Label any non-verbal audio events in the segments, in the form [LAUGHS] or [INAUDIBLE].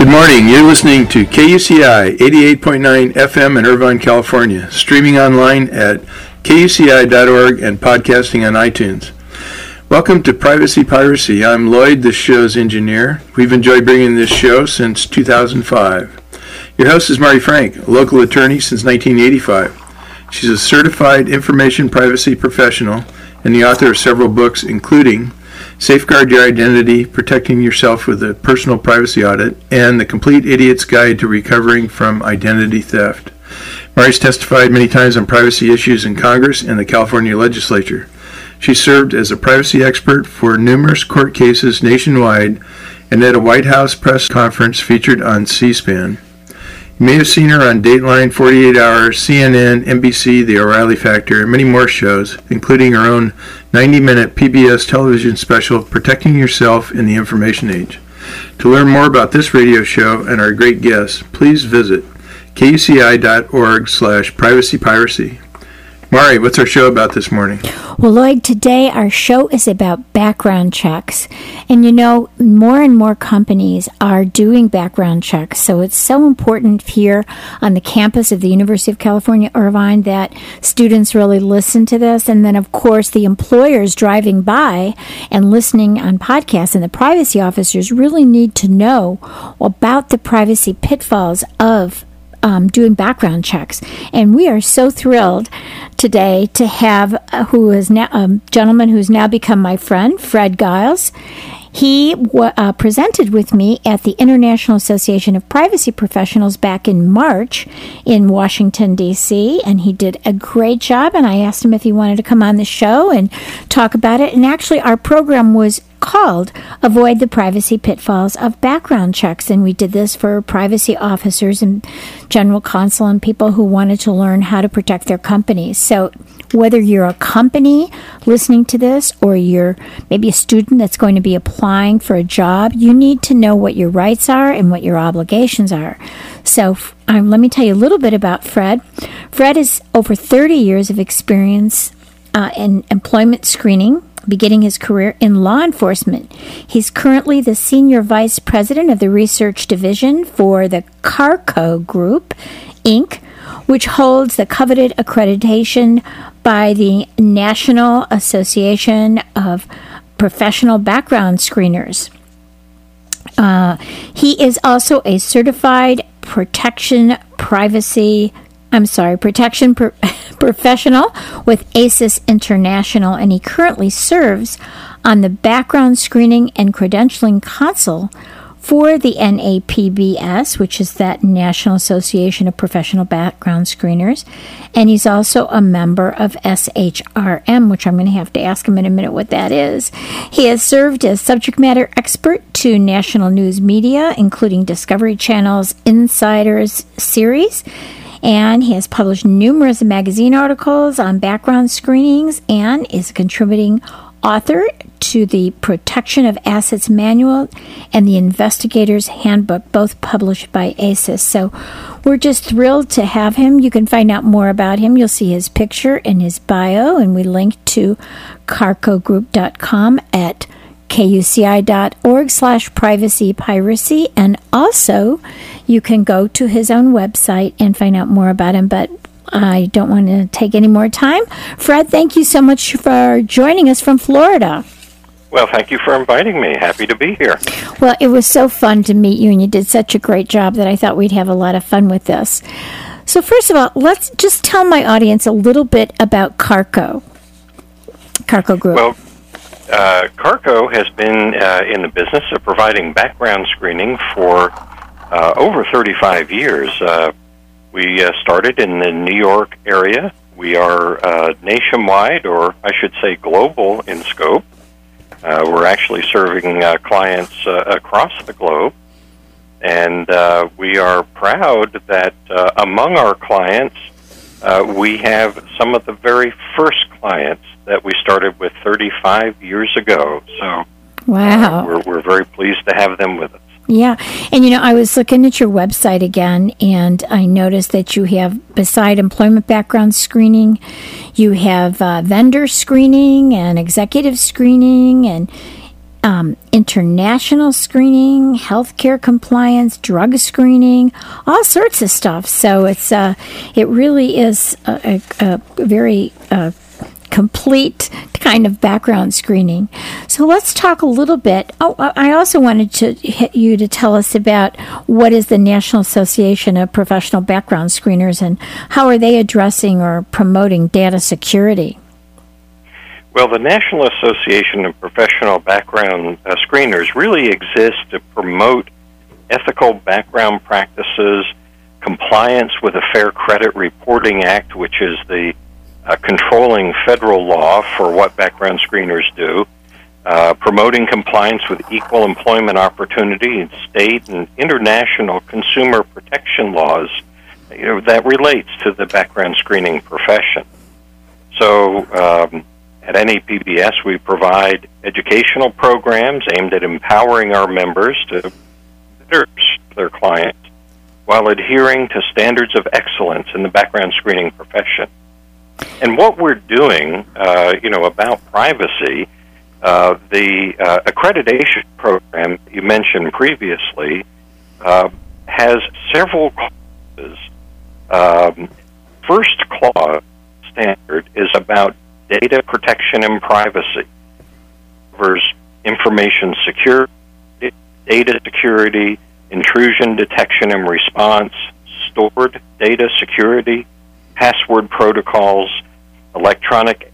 Good morning. You're listening to KUCI 88.9 FM in Irvine, California, streaming online at kuci.org and podcasting on iTunes. Welcome to Privacy Piracy. I'm Lloyd, the show's engineer. We've enjoyed bringing this show since 2005. Your host is Mari Frank, a local attorney since 1985. She's a certified information privacy professional and the author of several books, including Safeguard Your Identity, Protecting Yourself with a Personal Privacy Audit, and The Complete Idiot's Guide to Recovering from Identity Theft. Mari's testified many times on privacy issues in Congress and the California legislature. She served as a privacy expert for numerous court cases nationwide and at a White House press conference featured on C SPAN. You may have seen her on Dateline 48 Hours, CNN, NBC, The O'Reilly Factor, and many more shows, including her own 90 minute PBS television special, Protecting Yourself in the Information Age. To learn more about this radio show and our great guests, please visit kuci.org slash privacypiracy. Mari, what's our show about this morning? Well, Lloyd, today our show is about background checks. And you know, more and more companies are doing background checks. So it's so important here on the campus of the University of California, Irvine, that students really listen to this. And then, of course, the employers driving by and listening on podcasts and the privacy officers really need to know about the privacy pitfalls of um, doing background checks. And we are so thrilled today to have uh, who is now a gentleman who's now become my friend, Fred Giles. He uh, presented with me at the International Association of Privacy Professionals back in March in Washington, D.C., and he did a great job. And I asked him if he wanted to come on the show and talk about it. And actually, our program was called Avoid the Privacy Pitfalls of Background Checks. And we did this for privacy officers and general counsel and people who wanted to learn how to protect their companies. So, whether you're a company listening to this or you're maybe a student that's going to be applying for a job, you need to know what your rights are and what your obligations are. So, um, let me tell you a little bit about Fred. Fred has over 30 years of experience uh, in employment screening beginning his career in law enforcement. He's currently the senior vice president of the research division for the Carco Group, Inc., which holds the coveted accreditation by the National Association of Professional Background Screeners. Uh, he is also a certified protection privacy I'm sorry, protection pro- [LAUGHS] professional with ASIS International, and he currently serves on the background screening and credentialing council for the NAPBS, which is that National Association of Professional Background Screeners. And he's also a member of SHRM, which I'm going to have to ask him in a minute what that is. He has served as subject matter expert to national news media, including Discovery Channel's Insiders series and he has published numerous magazine articles on background screenings and is a contributing author to the Protection of Assets Manual and the Investigator's Handbook, both published by ASIS. So we're just thrilled to have him. You can find out more about him. You'll see his picture in his bio, and we link to carcogroup.com at kuci.org slash privacy piracy. And also, you can go to his own website and find out more about him. But I don't want to take any more time. Fred, thank you so much for joining us from Florida. Well, thank you for inviting me. Happy to be here. Well, it was so fun to meet you, and you did such a great job that I thought we'd have a lot of fun with this. So, first of all, let's just tell my audience a little bit about Carco. Carco Group. Well, uh, Carco has been uh, in the business of providing background screening for uh, over 35 years. Uh, we uh, started in the New York area. We are uh, nationwide, or I should say global in scope. we're actually serving clients across the globe. And we are proud that among our clients, uh, we have some of the very first clients that we started with 35 years ago. So wow, we're, we're very pleased to have them with us. Yeah. And you know, I was looking at your website again and I noticed that you have, beside employment background screening, you have uh, vendor screening and executive screening and um, international screening, healthcare compliance, drug screening, all sorts of stuff. So it's uh, it really is a, a, a very uh, complete kind of background screening. So let's talk a little bit. Oh, I also wanted to hit you to tell us about what is the National Association of Professional Background Screeners and how are they addressing or promoting data security? Well, the National Association of Professional Background uh, Screeners really exists to promote ethical background practices, compliance with the Fair Credit Reporting Act, which is the uh, controlling federal law for what background screeners do, uh, promoting compliance with equal employment opportunity in state and international consumer protection laws you know, that relates to the background screening profession. So um, at NAPBS, we provide educational programs aimed at empowering our members to better their clients while adhering to standards of excellence in the background screening profession. And what we're doing, uh, you know, about privacy, uh, the uh, accreditation program you mentioned previously uh, has several clauses. Um, first clause standard is about data protection and privacy. Covers information security, data security, intrusion detection and response, stored data security, password protocols, electronic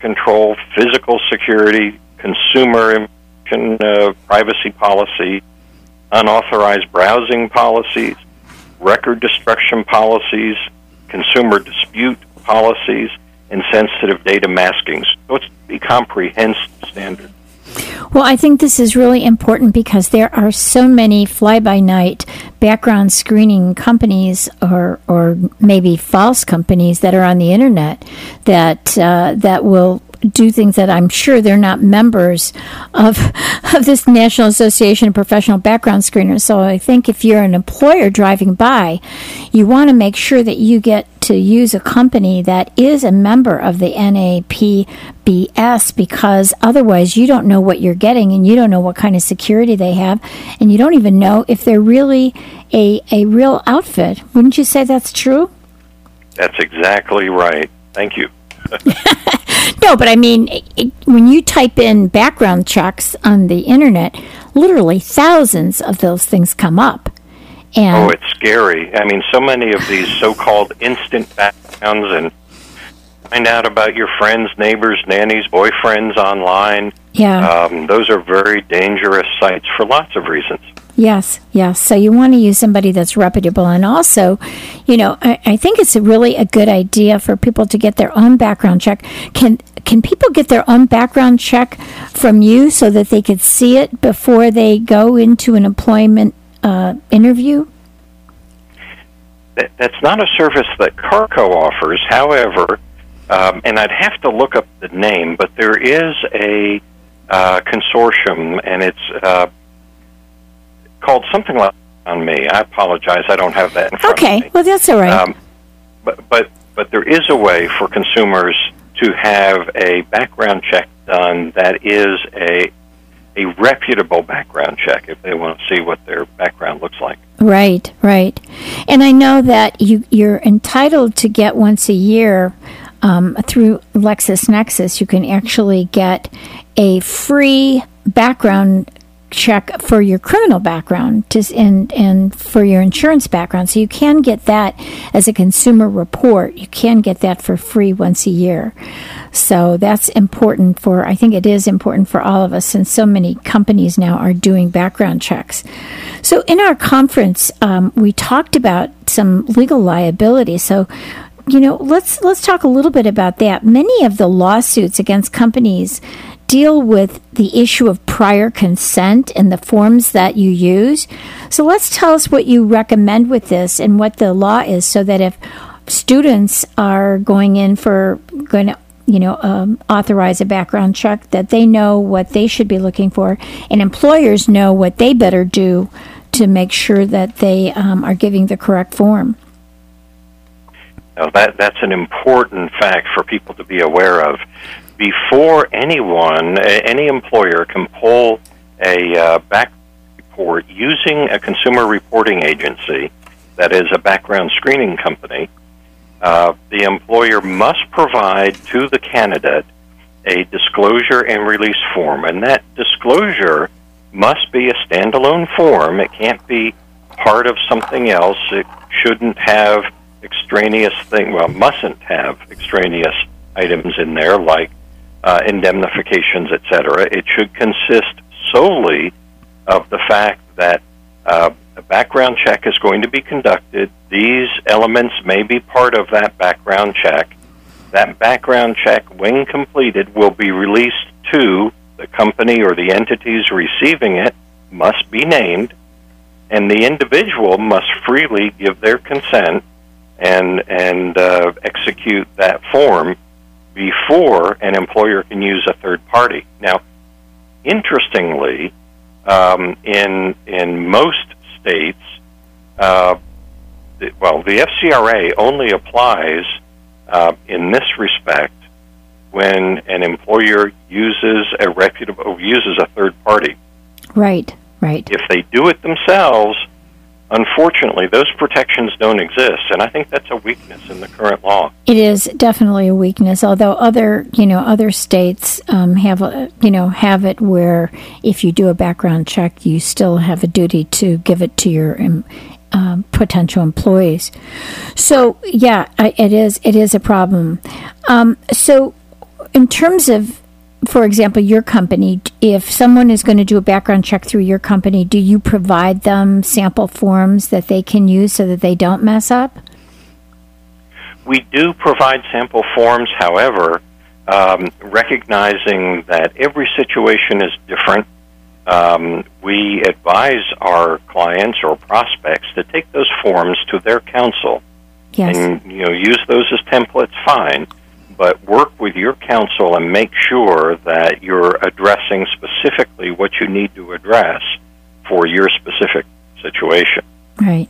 control, physical security, consumer information uh, privacy policy, unauthorized browsing policies, record destruction policies, consumer dispute policies, and sensitive data masking. So it's a comprehensive standard. Well, I think this is really important because there are so many fly by night background screening companies or or maybe false companies that are on the internet that uh, that will do things that I'm sure they're not members of [LAUGHS] of this National Association of Professional Background Screeners. So I think if you're an employer driving by, you want to make sure that you get to use a company that is a member of the NAPBS because otherwise you don't know what you're getting and you don't know what kind of security they have and you don't even know if they're really a a real outfit. Wouldn't you say that's true? That's exactly right. Thank you. [LAUGHS] no, but I mean, it, when you type in background checks on the internet, literally thousands of those things come up. And oh, it's scary. I mean, so many of these so-called instant backgrounds and find out about your friends, neighbors, nannies, boyfriends online. Yeah. Um, those are very dangerous sites for lots of reasons. Yes, yes. So you want to use somebody that's reputable. And also, you know, I, I think it's a really a good idea for people to get their own background check. Can can people get their own background check from you so that they could see it before they go into an employment uh, interview? That, that's not a service that Carco offers. However, um, and I'd have to look up the name, but there is a uh, consortium, and it's uh, called something like on me. I apologize. I don't have that in front okay. of me. Okay, well that's all right. Um, but but but there is a way for consumers to have a background check done that is a a reputable background check if they want to see what their background looks like. Right, right. And I know that you you're entitled to get once a year um, through LexisNexis. You can actually get a free background check for your criminal background to, and and for your insurance background. So you can get that as a consumer report. You can get that for free once a year. So that's important for I think it is important for all of us since so many companies now are doing background checks. So in our conference, um, we talked about some legal liability. So you know, let's let's talk a little bit about that. Many of the lawsuits against companies deal with the issue of prior consent and the forms that you use. So let's tell us what you recommend with this and what the law is so that if students are going in for going to you know um, authorize a background check that they know what they should be looking for and employers know what they better do to make sure that they um, are giving the correct form now that that's an important fact for people to be aware of before anyone any employer can pull a uh, back report using a consumer reporting agency that is a background screening company uh, the employer must provide to the candidate a disclosure and release form, and that disclosure must be a standalone form. It can't be part of something else. It shouldn't have extraneous thing. Well, mustn't have extraneous items in there like uh, indemnifications, etc. It should consist solely of the fact that uh, a background check is going to be conducted. These elements may be part of that background check. That background check, when completed, will be released to the company or the entities receiving it, must be named, and the individual must freely give their consent and and uh, execute that form before an employer can use a third party. Now, interestingly, um, in in most states, uh, well, the FCRA only applies uh, in this respect when an employer uses a reputable uses a third party. Right, right. If they do it themselves, unfortunately, those protections don't exist, and I think that's a weakness in the current law. It is definitely a weakness. Although other, you know, other states um, have, a, you know, have it where if you do a background check, you still have a duty to give it to your um, potential employees. So yeah, it is. It is a problem. Um, so in terms of for example, your company, if someone is going to do a background check through your company, do you provide them sample forms that they can use so that they don't mess up? We do provide sample forms, however, um, recognizing that every situation is different. Um, we advise our clients or prospects to take those forms to their counsel yes. and you know use those as templates. Fine, but work with your counsel and make sure that you're addressing specifically what you need to address for your specific situation. Right.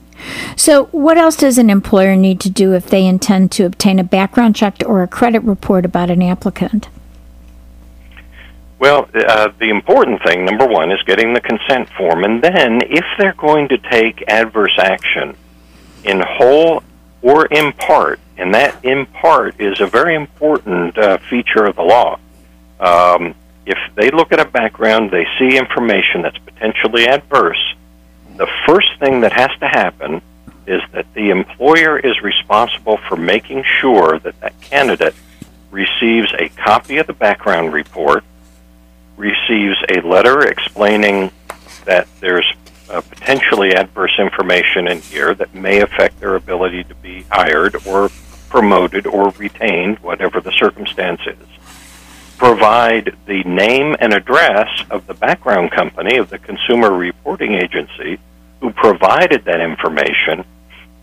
So, what else does an employer need to do if they intend to obtain a background check or a credit report about an applicant? Well, uh, the important thing, number one, is getting the consent form. And then, if they're going to take adverse action in whole or in part, and that in part is a very important uh, feature of the law. Um, if they look at a background, they see information that's potentially adverse, the first thing that has to happen is that the employer is responsible for making sure that that candidate receives a copy of the background report, receives a letter explaining that there's uh, potentially adverse information in here that may affect their ability to be hired or promoted or retained, whatever the circumstance is. Provide the name and address of the background company of the consumer reporting agency who provided that information,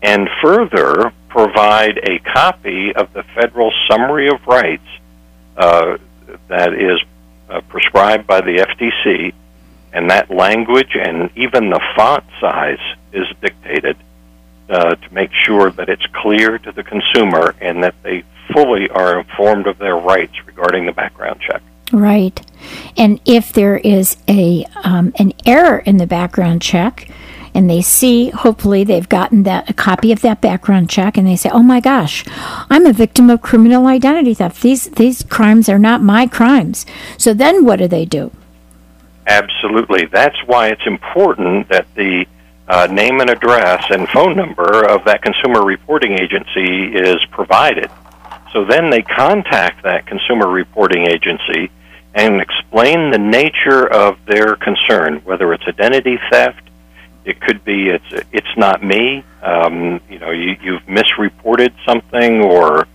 and further provide a copy of the federal summary of rights uh, that is uh, prescribed by the FTC and that language and even the font size is dictated uh, to make sure that it's clear to the consumer and that they fully are informed of their rights regarding the background check. Right, and if there is a um, an error in the background check, and they see hopefully they've gotten that a copy of that background check and they say oh my gosh i'm a victim of criminal identity theft these these crimes are not my crimes so then what do they do Absolutely. That's why it's important that the uh, name and address and phone number of that consumer reporting agency is provided. So then they contact that consumer reporting agency and explain the nature of their concern, whether it's identity theft, it could be it's it's not me. Um, you know, you, you've misreported something, or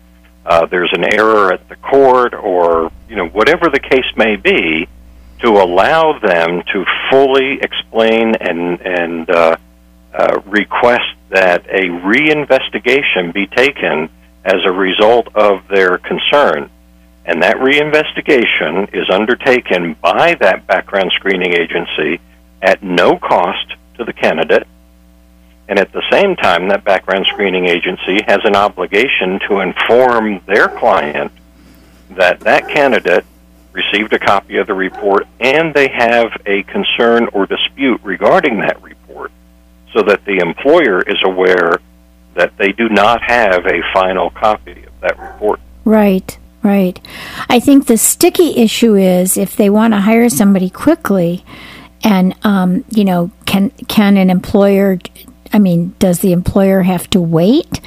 uh, there's an error at the court, or you know whatever the case may be, to allow them to fully explain and and uh, uh, request that a reinvestigation be taken as a result of their concern. And that reinvestigation is undertaken by that background screening agency at no cost to the candidate. And at the same time, that background screening agency has an obligation to inform their client that that candidate received a copy of the report and they have a concern or dispute regarding that report so that the employer is aware that they do not have a final copy of that report. Right, right. I think the sticky issue is if they want to hire somebody quickly, and um, you know, can can an employer? I mean, does the employer have to wait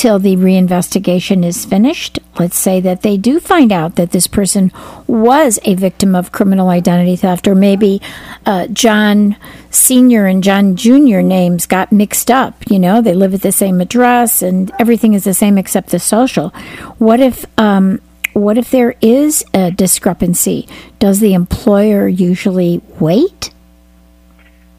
till the reinvestigation is finished. Let's say that they do find out that this person was a victim of criminal identity theft, or maybe uh, John Sr. and John Jr. names got mixed up. You know, they live at the same address and everything is the same except the social. What if. Um, what if there is a discrepancy? Does the employer usually wait?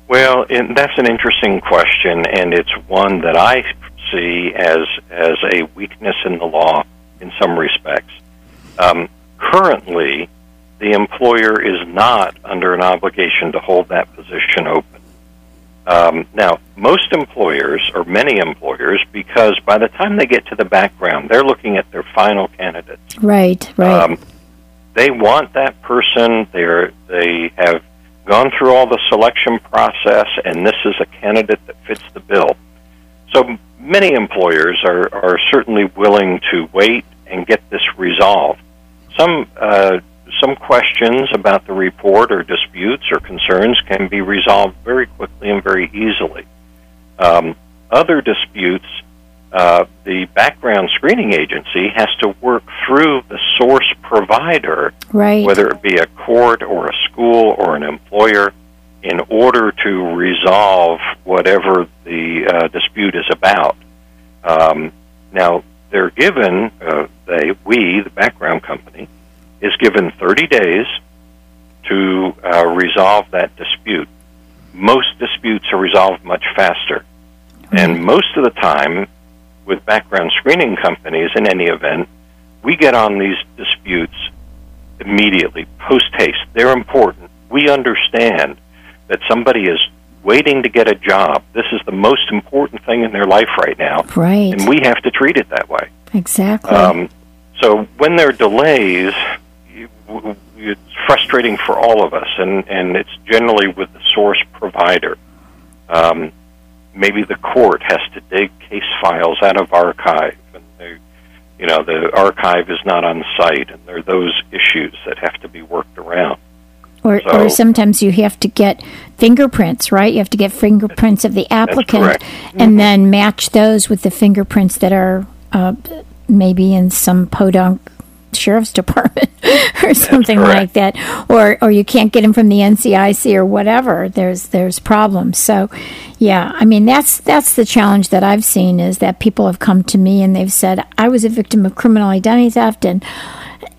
Well, that's an interesting question, and it's one that I see as as a weakness in the law in some respects. Um, currently, the employer is not under an obligation to hold that position open. Um, now, most employers, or many employers, because by the time they get to the background, they're looking at their final candidates. Right, right. Um, they want that person. They're they have gone through all the selection process, and this is a candidate that fits the bill. So many employers are, are certainly willing to wait and get this resolved. Some uh, some questions about the report or disputes or concerns can be resolved very quickly and very easily. Um, other disputes, uh, the background screening agency has to work through the source provider, right. whether it be a court or a school or an employer, in order to resolve whatever the uh, dispute is about. Um, now, they're given, uh, they, we, the background company, is given 30 days to uh, resolve that dispute. Most disputes are resolved much faster. And most of the time, with background screening companies, in any event, we get on these disputes immediately, post haste. They're important. We understand that somebody is waiting to get a job. This is the most important thing in their life right now. Right. And we have to treat it that way. Exactly. Um, so when there are delays, it's frustrating for all of us, and, and it's generally with the source provider. Um, maybe the court has to dig case files out of archive, and they, you know the archive is not on site, and there are those issues that have to be worked around. Or, so, or sometimes you have to get fingerprints, right? You have to get fingerprints of the applicant and mm-hmm. then match those with the fingerprints that are uh, maybe in some podunk sheriff's [LAUGHS] department or something like that. Or or you can't get them from the NCIC or whatever. There's there's problems. So yeah i mean that's that's the challenge that i've seen is that people have come to me and they've said i was a victim of criminal identity theft and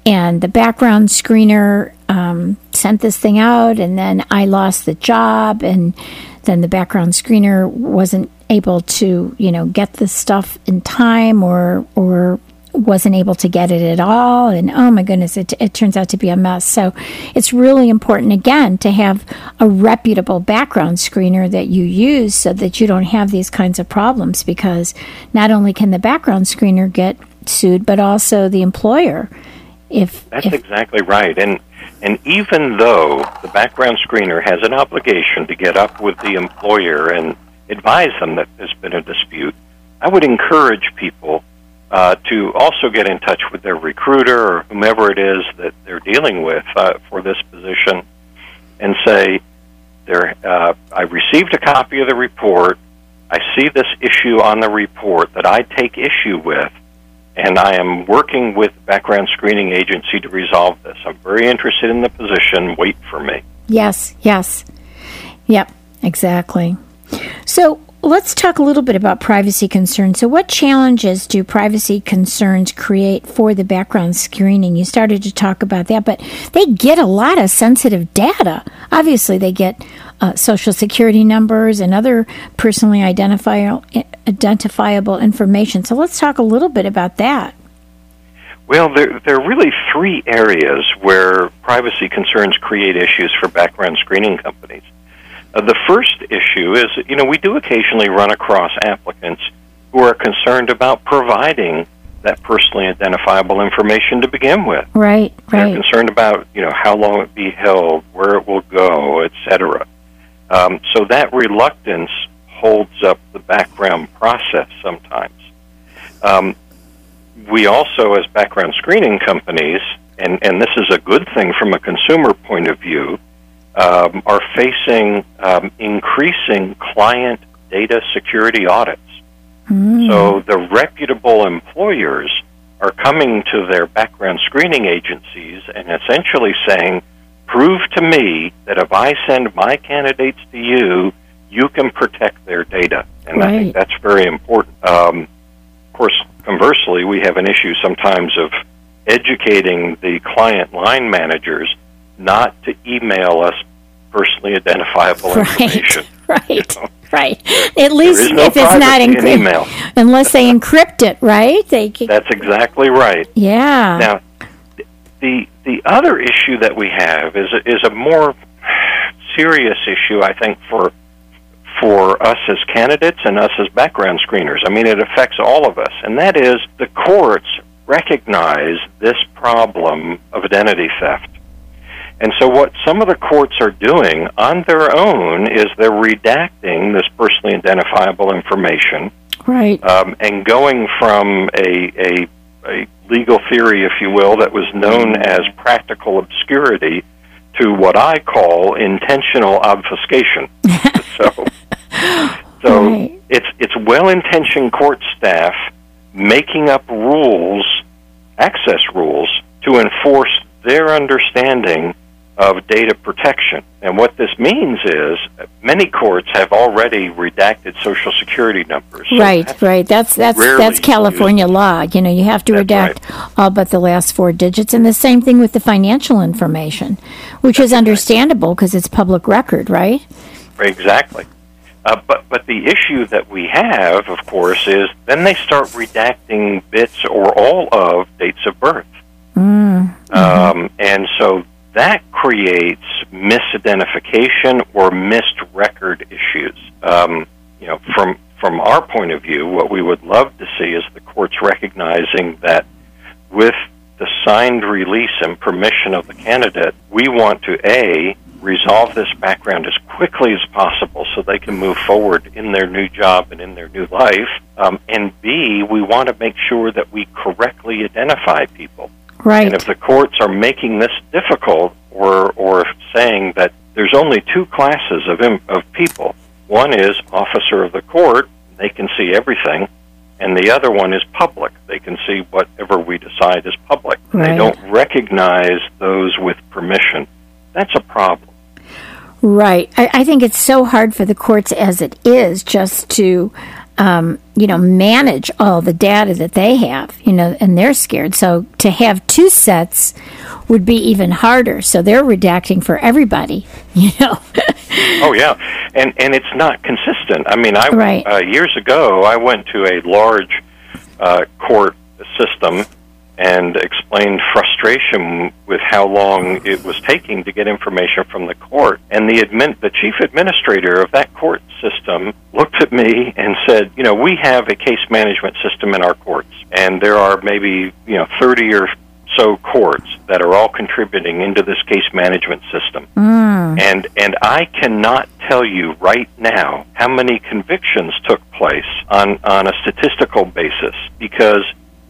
and the background screener um, sent this thing out, and then I lost the job, and then the background screener wasn't able to, you know, get the stuff in time, or or wasn't able to get it at all and oh my goodness it, it turns out to be a mess. So it's really important again to have a reputable background screener that you use so that you don't have these kinds of problems because not only can the background screener get sued but also the employer. If that's if, exactly right, and and even though the background screener has an obligation to get up with the employer and advise them that there's been a dispute, I would encourage people uh, to also get in touch with their recruiter or whomever it is that they're dealing with uh, for this position and say, there, uh, I received a copy of the report. I see this issue on the report that I take issue with and I am working with background screening agency to resolve this. I'm very interested in the position. Wait for me. Yes, yes. Yep, exactly. So, let's talk a little bit about privacy concerns. So, what challenges do privacy concerns create for the background screening? You started to talk about that, but they get a lot of sensitive data. Obviously, they get uh, social security numbers and other personally identifiable identifiable information. So, let's talk a little bit about that. Well, there, there are really three areas where privacy concerns create issues for background screening companies. Uh, the first issue is, you know, we do occasionally run across applicants who are concerned about providing that personally identifiable information to begin with. Right, right. They're concerned about, you know, how long it be held, where it will go, etc. Um, so that reluctance holds up the background process sometimes. Um, we also, as background screening companies, and, and this is a good thing from a consumer point of view, um, are facing um, increasing client data security audits. Mm. So the reputable employers are coming to their background screening agencies and essentially saying, prove to me that if I send my candidates to you, you can protect their data. And right. I think that's very important. Um, of course, conversely, we have an issue sometimes of educating the client line managers not to email us personally identifiable [LAUGHS] right, information. [LAUGHS] Right, you know? right. At least no if it's not encrypted, unless they encrypt it, right? They can... That's exactly right. Yeah. Now, the the other issue that we have is a, is a more serious issue, I think, for for us as candidates and us as background screeners. I mean, it affects all of us, and that is the courts recognize this problem of identity theft. And so, what some of the courts are doing on their own is they're redacting this personally identifiable information, right? Um, and going from a, a a legal theory, if you will, that was known as practical obscurity to what I call intentional obfuscation. [LAUGHS] so, so right. it's it's well-intentioned court staff making up rules, access rules, to enforce their understanding of data protection. And what this means is many courts have already redacted social security numbers. So right, that's right. That's that's that's California used. law. You know, you have to that's redact right. all but the last four digits and the same thing with the financial information, which that's is understandable because right. it's public record, right? Exactly. Uh, but but the issue that we have, of course, is then they start redacting bits or all of dates of birth. Mm, mm-hmm. um, and so that creates misidentification or missed record issues. Um, you know, from from our point of view, what we would love to see is the courts recognizing that with the signed release and permission of the candidate, we want to a resolve this background as quickly as possible so they can move forward in their new job and in their new life. Um, and B, we want to make sure that we correctly identify people. Right. And if the courts are making this difficult or or saying that there's only two classes of Im- of people, one is officer of the court, they can see everything, and the other one is public. They can see whatever we decide is public. Right. They don't recognize those with permission. That's a problem. Right. I, I think it's so hard for the courts as it is just to um, you know, manage all the data that they have, you know, and they're scared. So to have two sets would be even harder. So they're redacting for everybody, [LAUGHS] you know. oh yeah, and and it's not consistent. I mean, I right. uh, years ago I went to a large uh, court system and explained frustration with how long it was taking to get information from the court. And the admin, the chief administrator of that court system looked at me and said, "You know, we have a case management system in our courts, and there are maybe you know 30 or so courts that are all contributing into this case management system. Mm. And and I cannot tell you right now how many convictions took place on on a statistical basis because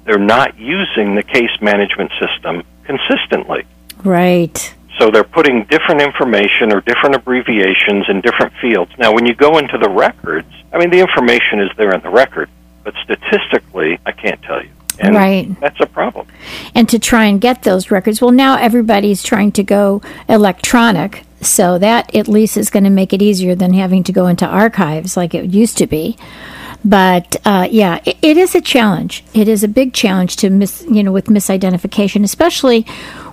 they're not using the case management system consistently. Right. So they're putting different information or different abbreviations in different fields. Now, when you go into the records, I mean, the information is there in the record, but statistically, I can't tell you. And right. That's a problem. And to try and get those records, well, now everybody's trying to go electronic. So that at least is going to make it easier than having to go into archives like it used to be. But uh, yeah, it, it is a challenge. It is a big challenge to miss, you know, with misidentification, especially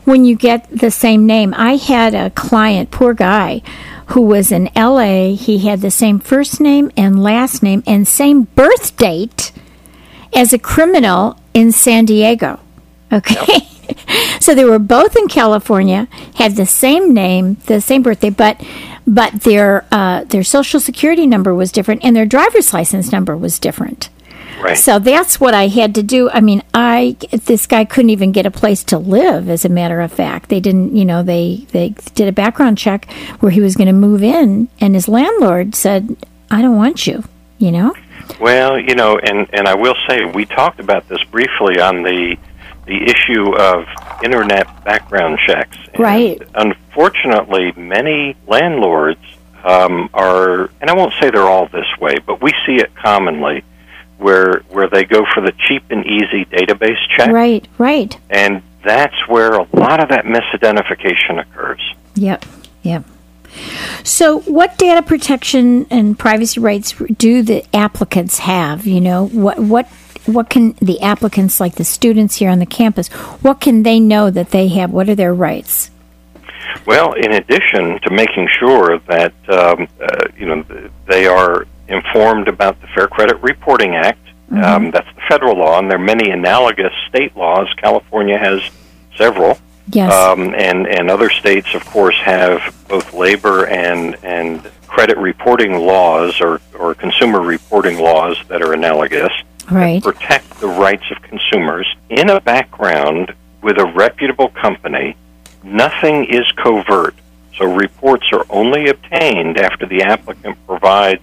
when you get the same name. I had a client, poor guy, who was in LA. He had the same first name and last name and same birth date as a criminal in San Diego. Okay. [LAUGHS] so they were both in California, had the same name, the same birthday, but but their uh, their social security number was different and their driver's license number was different. Right. So that's what I had to do. I mean, I this guy couldn't even get a place to live. As a matter of fact, they didn't. You know, they they did a background check where he was going to move in, and his landlord said, "I don't want you." You know. Well, you know, and and I will say we talked about this briefly on the the issue of internet background checks. And Right. Unfortunately, many landlords um, are, and I won't say they're all this way, but we see it commonly, where where they go for the cheap and easy database check, Right. Right. and that's where a lot of that misidentification occurs. Yep. Yep. So, what data protection and privacy rights do the applicants have? You know, what what what can the applicants, like the students here on the campus, what can they know that they have? What are their rights? Well, in addition to making sure that um, uh, you know they are informed about the Fair Credit Reporting Act, um, that's the federal law, and there are many analogous state laws. California has several, Yes. um, and and other states, of course, have both labor and and credit reporting laws or or consumer reporting laws that are analogous right. protect the rights of consumers in a background with a reputable company. Nothing is covert. So reports are only obtained after the applicant provides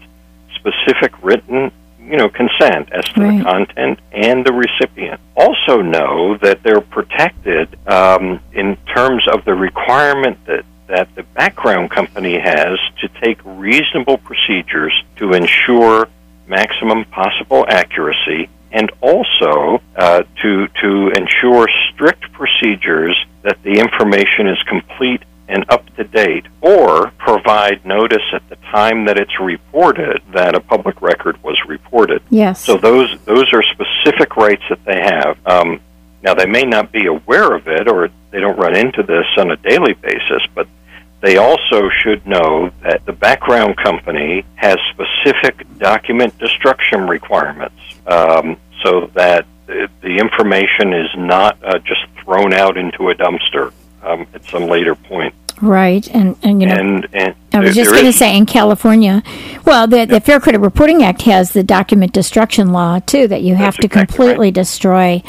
specific written, you know, consent as to Right. the content and the recipient. Also know that they're protected um, in terms of the requirement that that the background company has to take reasonable procedures to ensure maximum possible accuracy and also uh, to to ensure strict procedures that the information is complete and up to date or provide notice at the time that it's reported that a public record was reported Yes. so those those are specific rights that they have. Um, now they may not be aware of it, or they don't run into this on a daily basis, but they also should know that the background company has specific document destruction requirements, um, so that the, information is not uh, just thrown out into a dumpster um, at some later point. Right. And and you know. And and I was there- just going to say in California, well, the, the Fair Credit Reporting Act has the document destruction law too that you have That's to exactly completely destroy,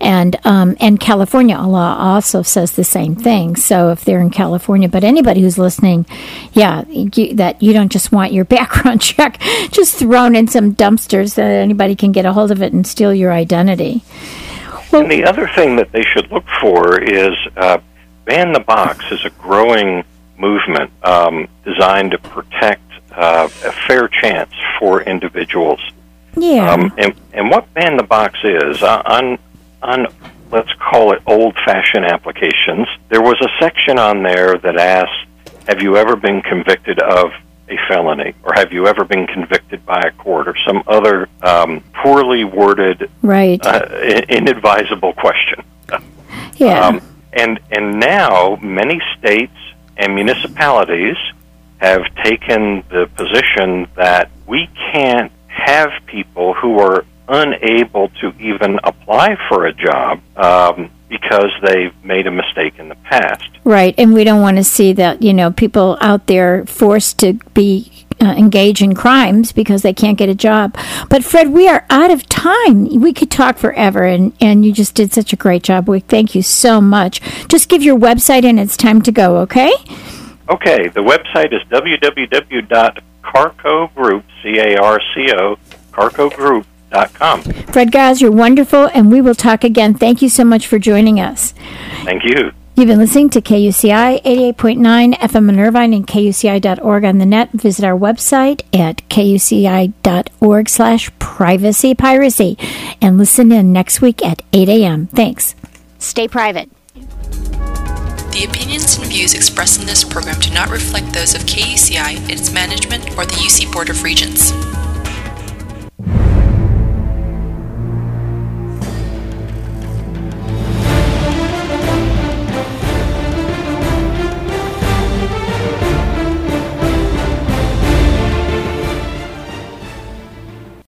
and um, and California law also says the same thing. So if they're in California, but anybody who's listening, yeah, you, that you don't just want your [LAUGHS] background check just thrown in some dumpsters that anybody can get a hold of it and steal your identity. And the other thing that they should look for is uh, Ban the Box is a growing movement um, designed to protect uh, a fair chance for individuals. Yeah, Um, and, and what Ban the Box is, uh, on, on, let's call it old fashioned applications, there was a section on there that asked, Have you ever been convicted of a felony? Or have you ever been convicted by a court? Or some other um, poorly worded right. uh, inadvisable question. yeah, Um, and and now many states and municipalities have taken the position that we can't have people who are unable to even apply for a job um, because they've made a mistake in the past. Right, and we don't want to see that you know people out there forced to be uh, engage in crimes because they can't get a job. But Fred, we are out of time. We could talk forever, and and you just did such a great job. We thank you so much. Just give your website, and it's time to go. Okay. Okay, the website is www.carcogroup, C-A-R-C-O, carcogroup.com. Fred Giles, you're wonderful, and we will talk again. Thank you so much for joining us. Thank you. You've been listening to KUCI 88.9 FM in Irvine and KUCI.org on the net. Visit our website at KUCI.org slash privacy piracy and listen in next week at 8 a.m. Thanks. Stay private. The opinions and views expressed in this program do not reflect those of KUCI, its management, or the UC Board of Regents.